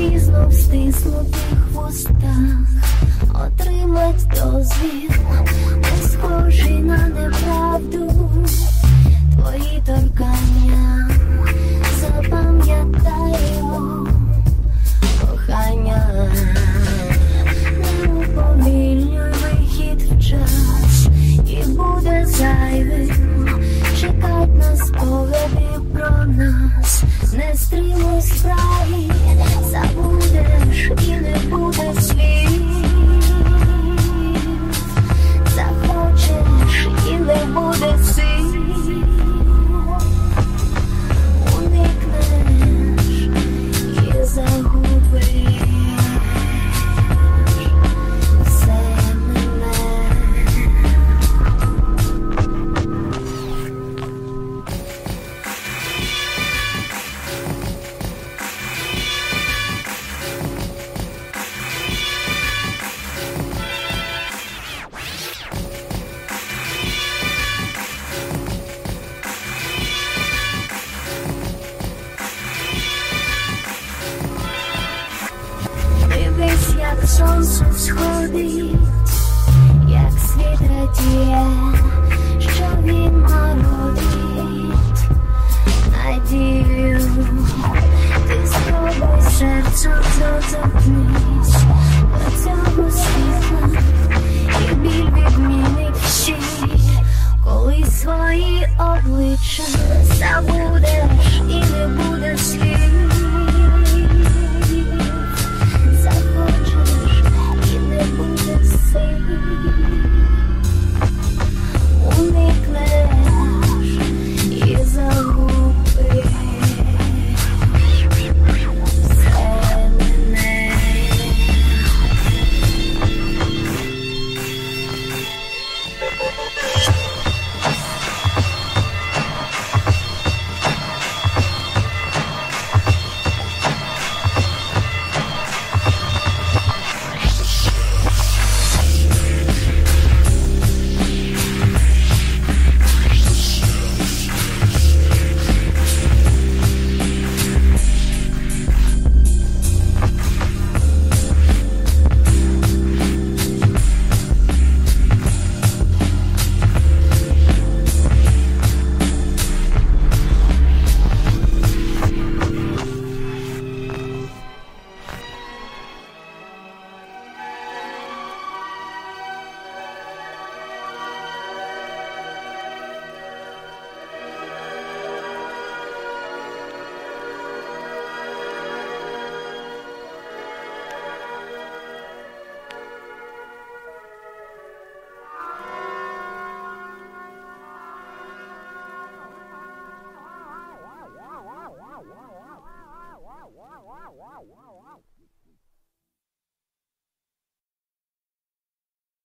стиснутих вустах отримать дозвіл, не схожий на неправду, твої торкання запам'ятаємо. Кохання, не уповільнюй вихід в час, і буде зайвим чекать на спогади про нас, не стримуй справі, забудеш і не буде слів. Сонце сходить, як світ радіє, що він народить надію. Ти спробуй серцем доторкнись до цього світла, і біль відмінить всі, коли свої обличчя забуде